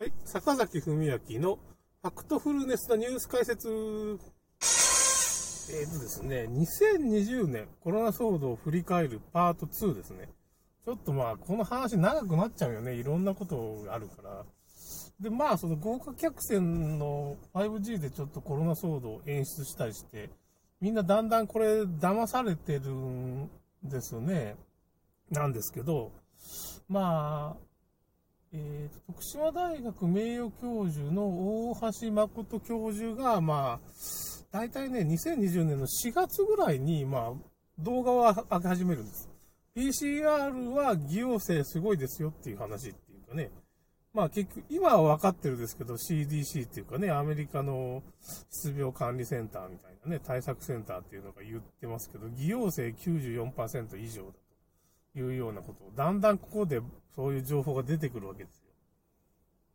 はい、坂崎文明のファクトフルネスなニュース解説。えーとですね、2020年コロナ騒動を振り返るパート2ですね。ちょっとまあ、この話長くなっちゃうよね。いろんなことがあるから。で、まあ、その豪華客船の 5G でちょっとコロナ騒動を演出したりして、みんなだんだんこれ騙されてるんですよね。なんですけど、まあ、えーと、徳島大学名誉教授の大橋誠教授が、まあ、大体ね、2020年の4月ぐらいに、まあ、動画を上げ始めるんです。PCR は偽陽性すごいですよっていう話っていうかね、まあ結局、今は分かってるですけど、CDC っていうかね、アメリカの失病管理センターみたいなね、対策センターっていうのが言ってますけど、偽陽性94%以上だいうようなことを、だんだんここでそういう情報が出てくるわけですよ。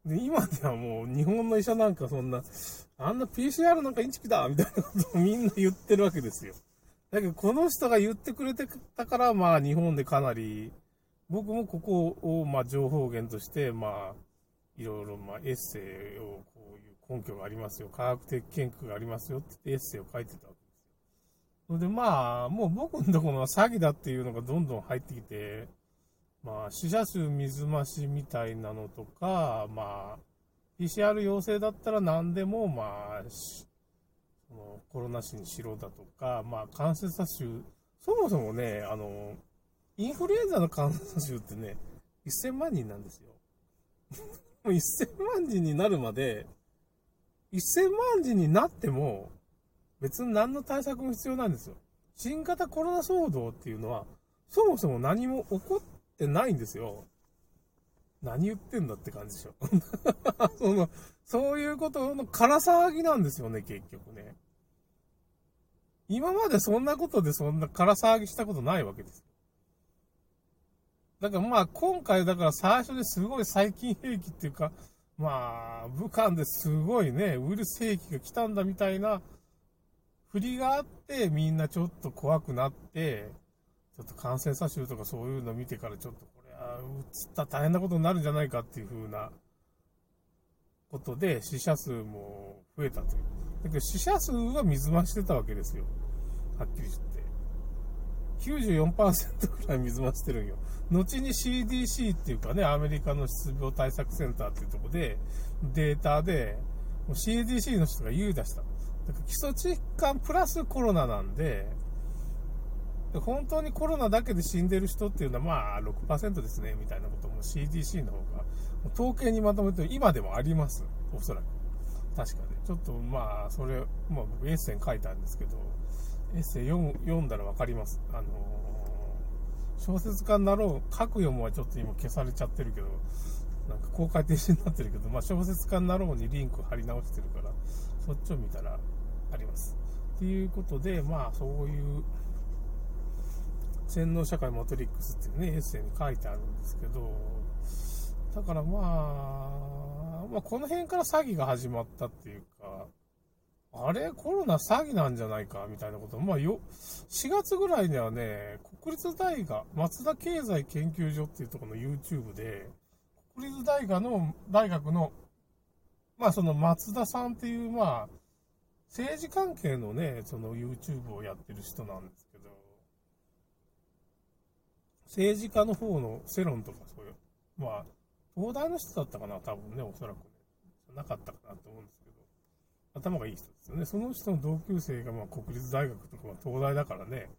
で、今ではもう日本の医者なんかそんな、あんな PCR なんかインチキだみたいなことをみんな言ってるわけですよ。だけど、この人が言ってくれてたから、まあ日本でかなり、僕もここを、まあ情報源として、まあ、いろいろ、まあ、エッセイを、こういう根拠がありますよ、科学的研究がありますよってエッセイを書いてたですよ。で、まあ、もう僕のところは詐欺だっていうのがどんどん入ってきて、まあ、死者数水増しみたいなのとか、まあ、PCR 陽性だったら何でも、まあ、そのコロナ死にしろだとか、まあ、感染者数、そもそもね、あの、インフルエンザの感染者数ってね、1000万人なんですよ。もう1000万人になるまで、1000万人になっても、別に何の対策も必要なんですよ。新型コロナ騒動っていうのは、そもそも何も起こってないんですよ。何言ってんだって感じでしょ。その、そういうことの空騒ぎなんですよね、結局ね。今までそんなことでそんな空騒ぎしたことないわけです。だからまあ今回だから最初ですごい細菌兵器っていうか、まあ武漢ですごいね、ウイルス兵器が来たんだみたいな振りがあってみんなちょっと怖くなって、ちょっと感染者数とかそういうの見てからちょっとこれは移ったら大変なことになるんじゃないかっていう風なことで死者数も増えたという。だけど死者数は水増してたわけですよ。はっきり言って。94%くらい水増してるんよ。後に CDC っていうかね、アメリカの失病対策センターっていうとこで、データで、CDC の人が言い出した。基礎疾患プラスコロナなんで、本当にコロナだけで死んでる人っていうのはまあ6%ですね、みたいなことも CDC の方が、統計にまとめて今でもあります。おそらく。確かに。ちょっとまあ、それ、まあ僕エッセン書いたんですけど、エッセイ読読んだらわかります。あのー、小説家になろう、書く読むはちょっと今消されちゃってるけど、なんか公開停止になってるけど、まあ小説家になろうにリンク貼り直してるから、そっちを見たらあります。っていうことで、まあそういう、洗脳社会マトリックスっていうね、エッセイに書いてあるんですけど、だからまあ、まあこの辺から詐欺が始まったっていうか、あれ？コロナ詐欺なんじゃないか？みたいなこと。まあよ、4月ぐらいにはね、国立大学、松田経済研究所っていうところの YouTube で、国立大学の、大学の、まあその松田さんっていう、まあ、政治関係のね、その YouTube をやってる人なんですけど、政治家の方の世論とかそういう、まあ、東大の人だったかな、多分ね、おそらくね。なかったかなと思うんですけど。頭がいい人ですよね。その人の同級生がまあ国立大学とか東大だからね、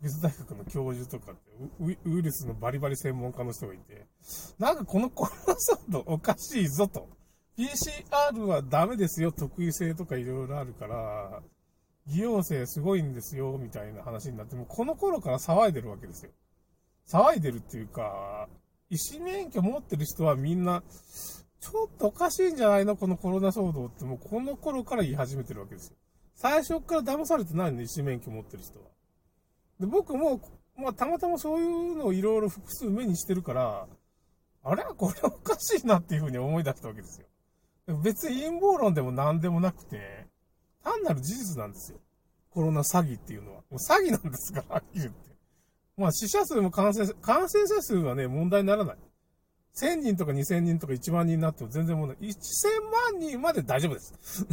国立大学の教授とかってウイルスのバリバリ専門家の人がいて、なんかこのコロナ騒動おかしいぞと。PCR はダメですよ、特異性とかいろいろあるから、偽陽性すごいんですよ、みたいな話になって、もうこの頃から騒いでるわけですよ。騒いでるっていうか、医師免許持ってる人はみんな、ちょっとおかしいんじゃないのこのコロナ騒動ってもうこの頃から言い始めてるわけですよ。最初から騙されてないの、医師免許持ってる人は。で、僕も、まあ、たまたまそういうのをいろいろ複数目にしてるから、あれはこれおかしいなっていうふうに思い出したわけですよ。別に陰謀論でも何でもなくて、単なる事実なんですよ。コロナ詐欺っていうのは。もう詐欺なんですから、はっきり言って。まあ死者数も感染、感染者数はね、問題にならない。1000人とか2000人とか1万人になっても全然問題。1000万人まで大丈夫です。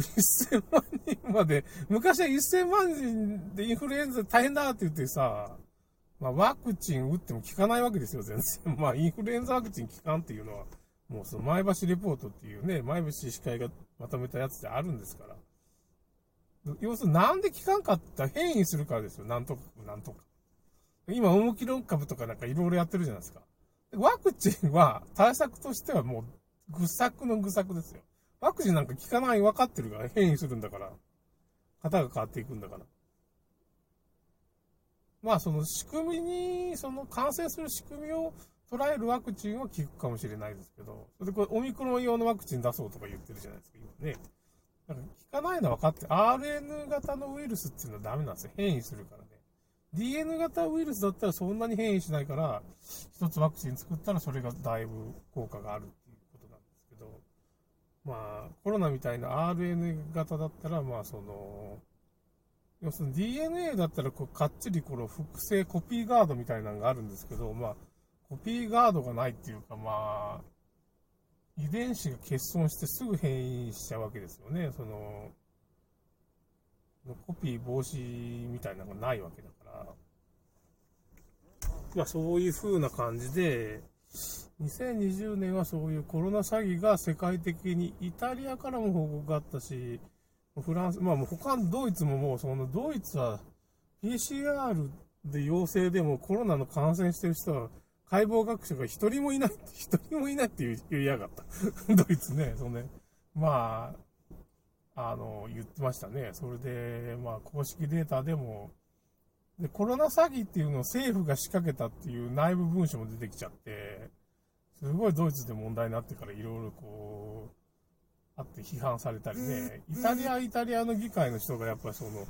1000万人まで、昔は1000万人でインフルエンザ大変だって言ってさ、まあ、ワクチン打っても効かないわけですよ、全然。まあ、インフルエンザワクチン効かんっていうのは、もうその前橋レポートっていうね、前橋医師会がまとめたやつであるんですから。要するになんで効かんかったら変異するからですよ、なんとか、なんとか。今、オムキロン株とかなんかいろいろやってるじゃないですか。ワクチンは対策としてはもう、愚策の愚策ですよ。ワクチンなんか効かない分かってるから変異するんだから。型が変わっていくんだから。まあ、その仕組みに、その感染する仕組みを捉えるワクチンは効くかもしれないですけど、それでこれオミクロン用のワクチン出そうとか言ってるじゃないですか、今ね。だから効かないのは分かって、RN 型のウイルスっていうのはダメなんですよ。変異するからね。DN 型ウイルスだったらそんなに変異しないから、一つワクチン作ったらそれがだいぶ効果があるっていうことなんですけど、まあ、コロナみたいな RN 型だったら、まあ、その、要するに DNA だったらこうかっちりこの複製コピーガードみたいなのがあるんですけど、まあ、コピーガードがないっていうか、まあ、遺伝子が欠損してすぐ変異しちゃうわけですよね。その、コピー防止みたいなのがないわけだから。まあそういう風な感じで、2020年はそういうコロナ詐欺が世界的にイタリアからも報告があったし、フランス、まあもう他のドイツももうそのドイツは PCR で陽性でもコロナの感染してる人は解剖学者が一人もいない、一人もいないって言いやがった。ドイツね、そのね。まあ、あの、言ってましたね。それで、まあ公式データでも、で、コロナ詐欺っていうのを政府が仕掛けたっていう内部文書も出てきちゃって、すごいドイツで問題になってからいろいろこう、あって批判されたりね、イタリア、イタリアの議会の人がやっぱりその、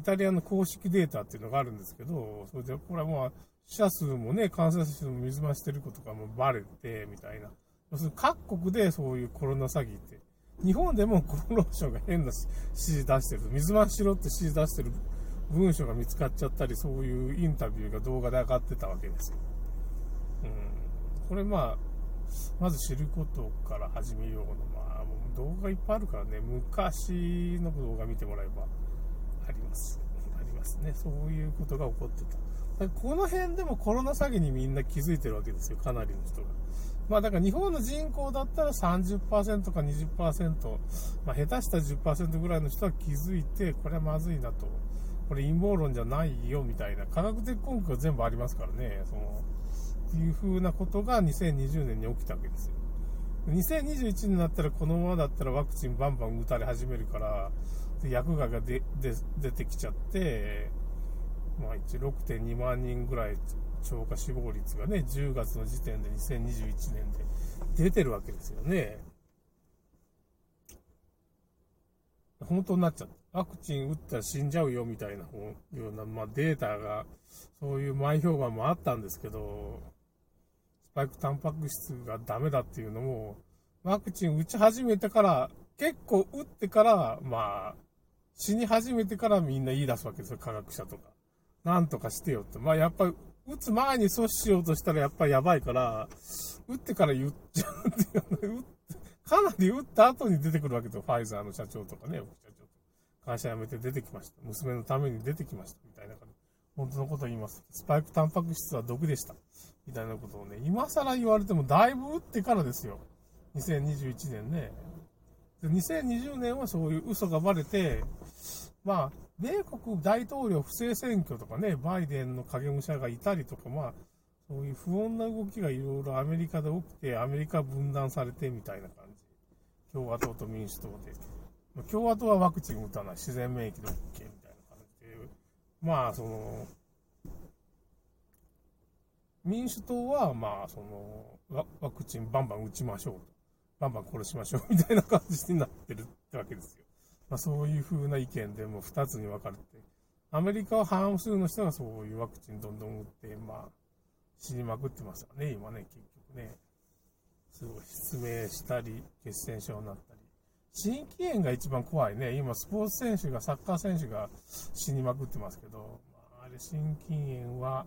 イタリアの公式データっていうのがあるんですけど、それで、これはまあ、死者数もね、感染者数も水増してることがもうバレて、みたいな。要するに各国でそういうコロナ詐欺って、日本でも厚労省が変な指示出してる、水増ししろって指示出してる文書が見つかっちゃったり、そういうインタビューが動画で上がってたわけですよ。うん。これまあ、まず知ることから始めようの、まあ、もう動画いっぱいあるからね、昔の動画見てもらえばあります。ありますね。そういうことが起こってた。この辺でもコロナ詐欺にみんな気づいてるわけですよ、かなりの人が。まあだから日本の人口だったら30%か20%、まあ下手した10%ぐらいの人は気づいて、これはまずいなと。これ陰謀論じゃないよみたいな科学的根拠が全部ありますからね、その、っていう風なことが2020年に起きたわけですよ。2021年になったらこのままだったらワクチンバンバン打たれ始めるから、で薬害が出てきちゃって、まあ6.2万人ぐらい超過死亡率がね、10月の時点で2021年で出てるわけですよね。本当になっちゃった。ワクチン打ったら死んじゃうよみたいなような、まあ、データが、そういう前評判もあったんですけど、スパイクタンパク質がダメだっていうのも、ワクチン打ち始めてから、結構打ってから、まあ、死に始めてからみんな言い出すわけですよ、科学者とか。なんとかしてよって。まあやっぱり、打つ前に阻止しようとしたらやっぱりやばいから、打ってから言っちゃうっていう、かなり打った後に出てくるわけですよ、ファイザーの社長とかね、社長会社辞めて出てきました。娘のために出てきました。みたいな感じ。本当のことを言います。スパイクタンパク質は毒でした。みたいなことをね、今更言われてもだいぶ打ってからですよ。2021年ね。で2020年はそういう嘘がバレて、まあ、米国大統領不正選挙とかね、バイデンの影武者がいたりとか、まあ、そういう不穏な動きがいろいろアメリカで起きて、アメリカ分断されてみたいな感じ。共和党と民主党で。共和党はワクチン打たない、自然免疫で OK みたいな感じで、まあ、その、民主党は、まあ、そのワ、クチンバンバン打ちましょうと。バンバン殺しましょうみたいな感じになってるってわけですよ。まあ、そういう風な意見でも二つに分かれて、アメリカは半数の人がそういうワクチンどんどん打って、まあ、死にまくってますよね、今ね、結局ね。すごい失明したり、血栓症になったり。心筋炎が一番怖いね。今、スポーツ選手が、サッカー選手が死にまくってますけど、まあ、あれ、心筋炎は、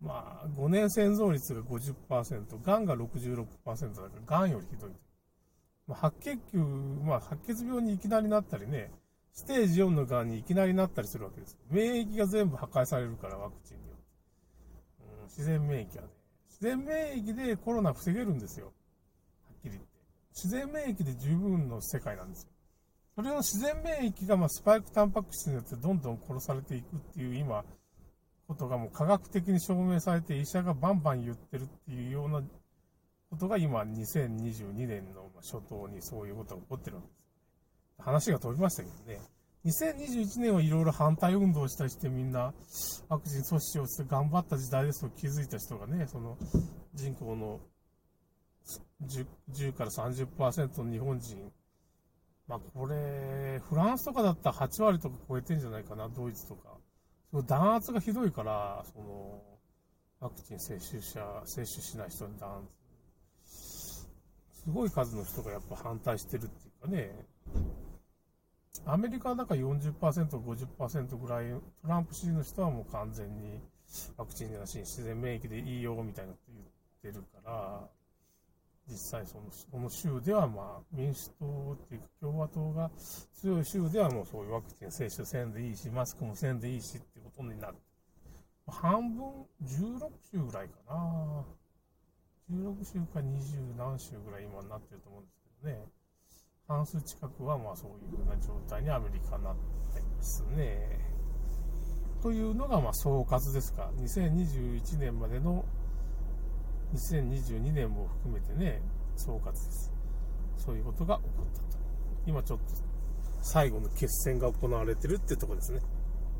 まあ、5年生存率が50%、がんが66%だから、がんよりひどい。まあ、白血球、まあ、白血病にいきなりなったりね、ステージ4のがんにいきなりなったりするわけです。免疫が全部破壊されるから、ワクチンによって。うん、自然免疫はね。自然免疫でコロナ防げるんですよ。はっきり言って。自然免疫で十分の世界なんですよ。それの自然免疫が、まあ、スパイクタンパク質によってどんどん殺されていくっていう今、ことがもう科学的に証明されて医者がバンバン言ってるっていうようなことが今2022年の初頭にそういうことが起こってるわけです。話が飛びましたけどね。2021年はいろいろ反対運動したりしてみんなワクチン阻止をして頑張った時代ですと気づいた人がね、その人口の 10, 10から30%の日本人、まあこれ、フランスとかだったら8割とか超えてんじゃないかな、ドイツとか。その弾圧がひどいから、その、ワクチン接種者、接種しない人に弾圧。すごい数の人がやっぱ反対してるっていうかね、アメリカはだか40%、50%ぐらい、トランプ支持の人はもう完全にワクチンなしに自然免疫でいいよみたいなこと言ってるから、実際そのその州ではまあ民主党っていうか共和党が強い州ではもうそういうワクチン接種せんでいいし、マスクもせんでいいしってことになる。半分、16州ぐらいかな。16州か20何州ぐらい今になってると思うんですけどね。半数近くはまあそういうふうな状態にアメリカになってますね。というのがまあ総括ですか。2021年までの2022年も含めてね、総括です。そういうことが起こったと。今ちょっと最後の決戦が行われてるってとこですね。